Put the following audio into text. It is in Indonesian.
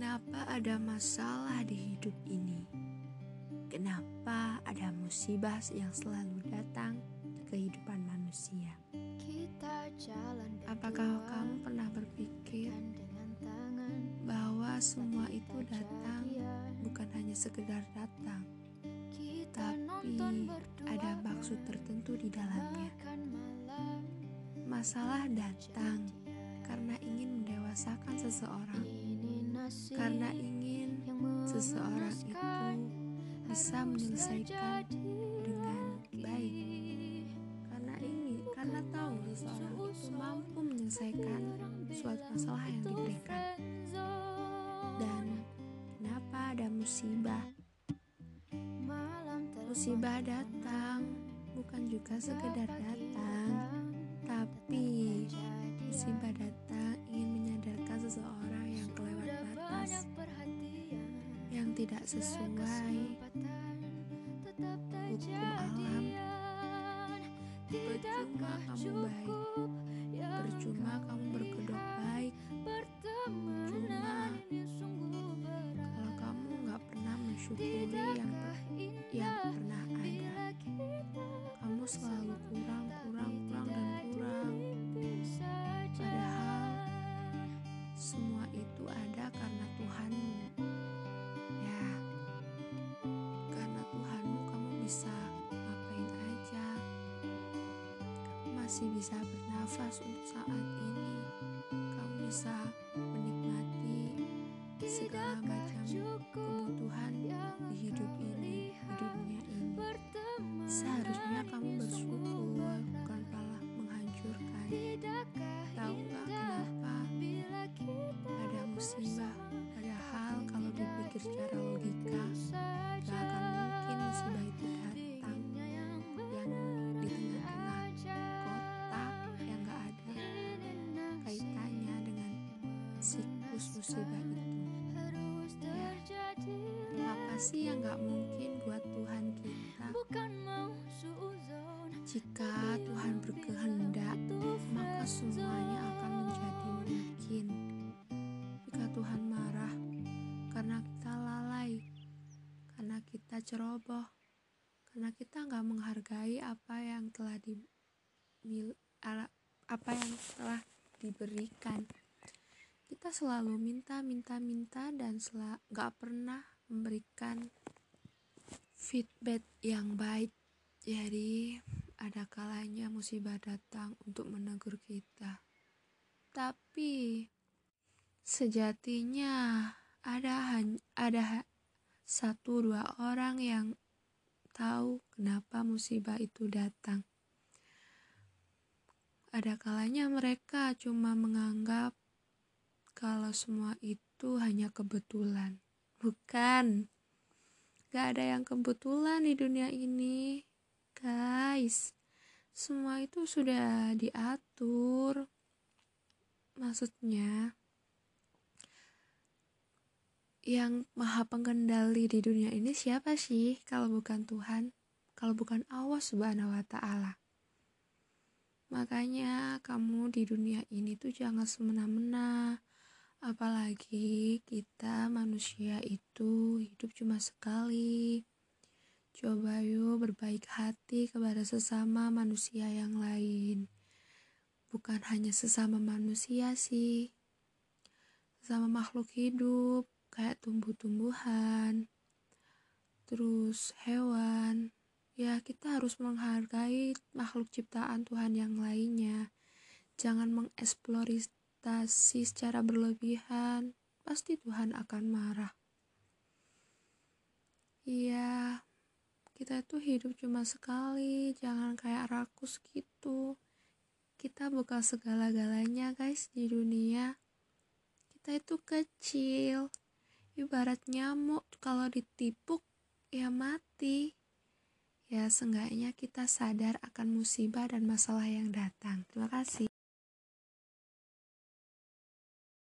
Kenapa ada masalah di hidup ini? Kenapa ada musibah yang selalu datang di kehidupan manusia? Apakah kamu pernah berpikir bahwa semua itu datang bukan hanya sekedar datang, tapi ada maksud tertentu di dalamnya? Masalah datang karena ingin mendewasakan seseorang, karena ingin seseorang itu bisa menyelesaikan dengan baik, karena ingin, karena tahu seseorang itu mampu menyelesaikan suatu masalah yang diberikan. Dan kenapa ada musibah? Musibah datang bukan juga sekedar datang, tidak sesuai hukum alam. Percuma kamu baik, percuma kamu berkedok baik, percuma kalau kamu nggak pernah mensyukuri yang yang pernah ada. Kamu selalu kurang, kurang, kurang dan kurang. Padahal semua itu ada karena Tuhanmu. Masih bisa bernafas untuk saat ini. Kamu bisa menikmati segala macam kebutuhan di hidup ini, di ini. Seharusnya kamu bersyukur, bukan malah menghancurkan. Tahu nggak kenapa ada musibah? Padahal kalau dipikir secara siklus musibah itu. Ya, apa sih yang gak mungkin buat Tuhan kita? Jika Tuhan berkehendak, maka semuanya akan menjadi mungkin. Jika Tuhan marah karena kita lalai, karena kita ceroboh, karena kita nggak menghargai apa yang telah di apa yang telah diberikan. Kita selalu minta, minta, minta dan nggak pernah memberikan feedback yang baik. Jadi ada kalanya musibah datang untuk menegur kita. Tapi sejatinya ada ada satu dua orang yang tahu kenapa musibah itu datang. Ada kalanya mereka cuma menganggap kalau semua itu hanya kebetulan. Bukan. Gak ada yang kebetulan di dunia ini. Guys, semua itu sudah diatur. Maksudnya, yang maha pengendali di dunia ini siapa sih kalau bukan Tuhan? Kalau bukan Allah subhanahu wa ta'ala. Makanya kamu di dunia ini tuh jangan semena-mena. Apalagi kita manusia itu hidup cuma sekali. Coba yuk berbaik hati kepada sesama manusia yang lain. Bukan hanya sesama manusia sih. Sesama makhluk hidup kayak tumbuh-tumbuhan. Terus hewan. Ya kita harus menghargai makhluk ciptaan Tuhan yang lainnya. Jangan mengeksplorasi secara berlebihan. Pasti Tuhan akan marah. Iya, kita tuh hidup cuma sekali, jangan kayak rakus gitu. Kita bukan segala-galanya guys di dunia. Kita itu kecil. Ibarat nyamuk kalau ditipuk ya mati. Ya seenggaknya kita sadar akan musibah dan masalah yang datang. Terima kasih.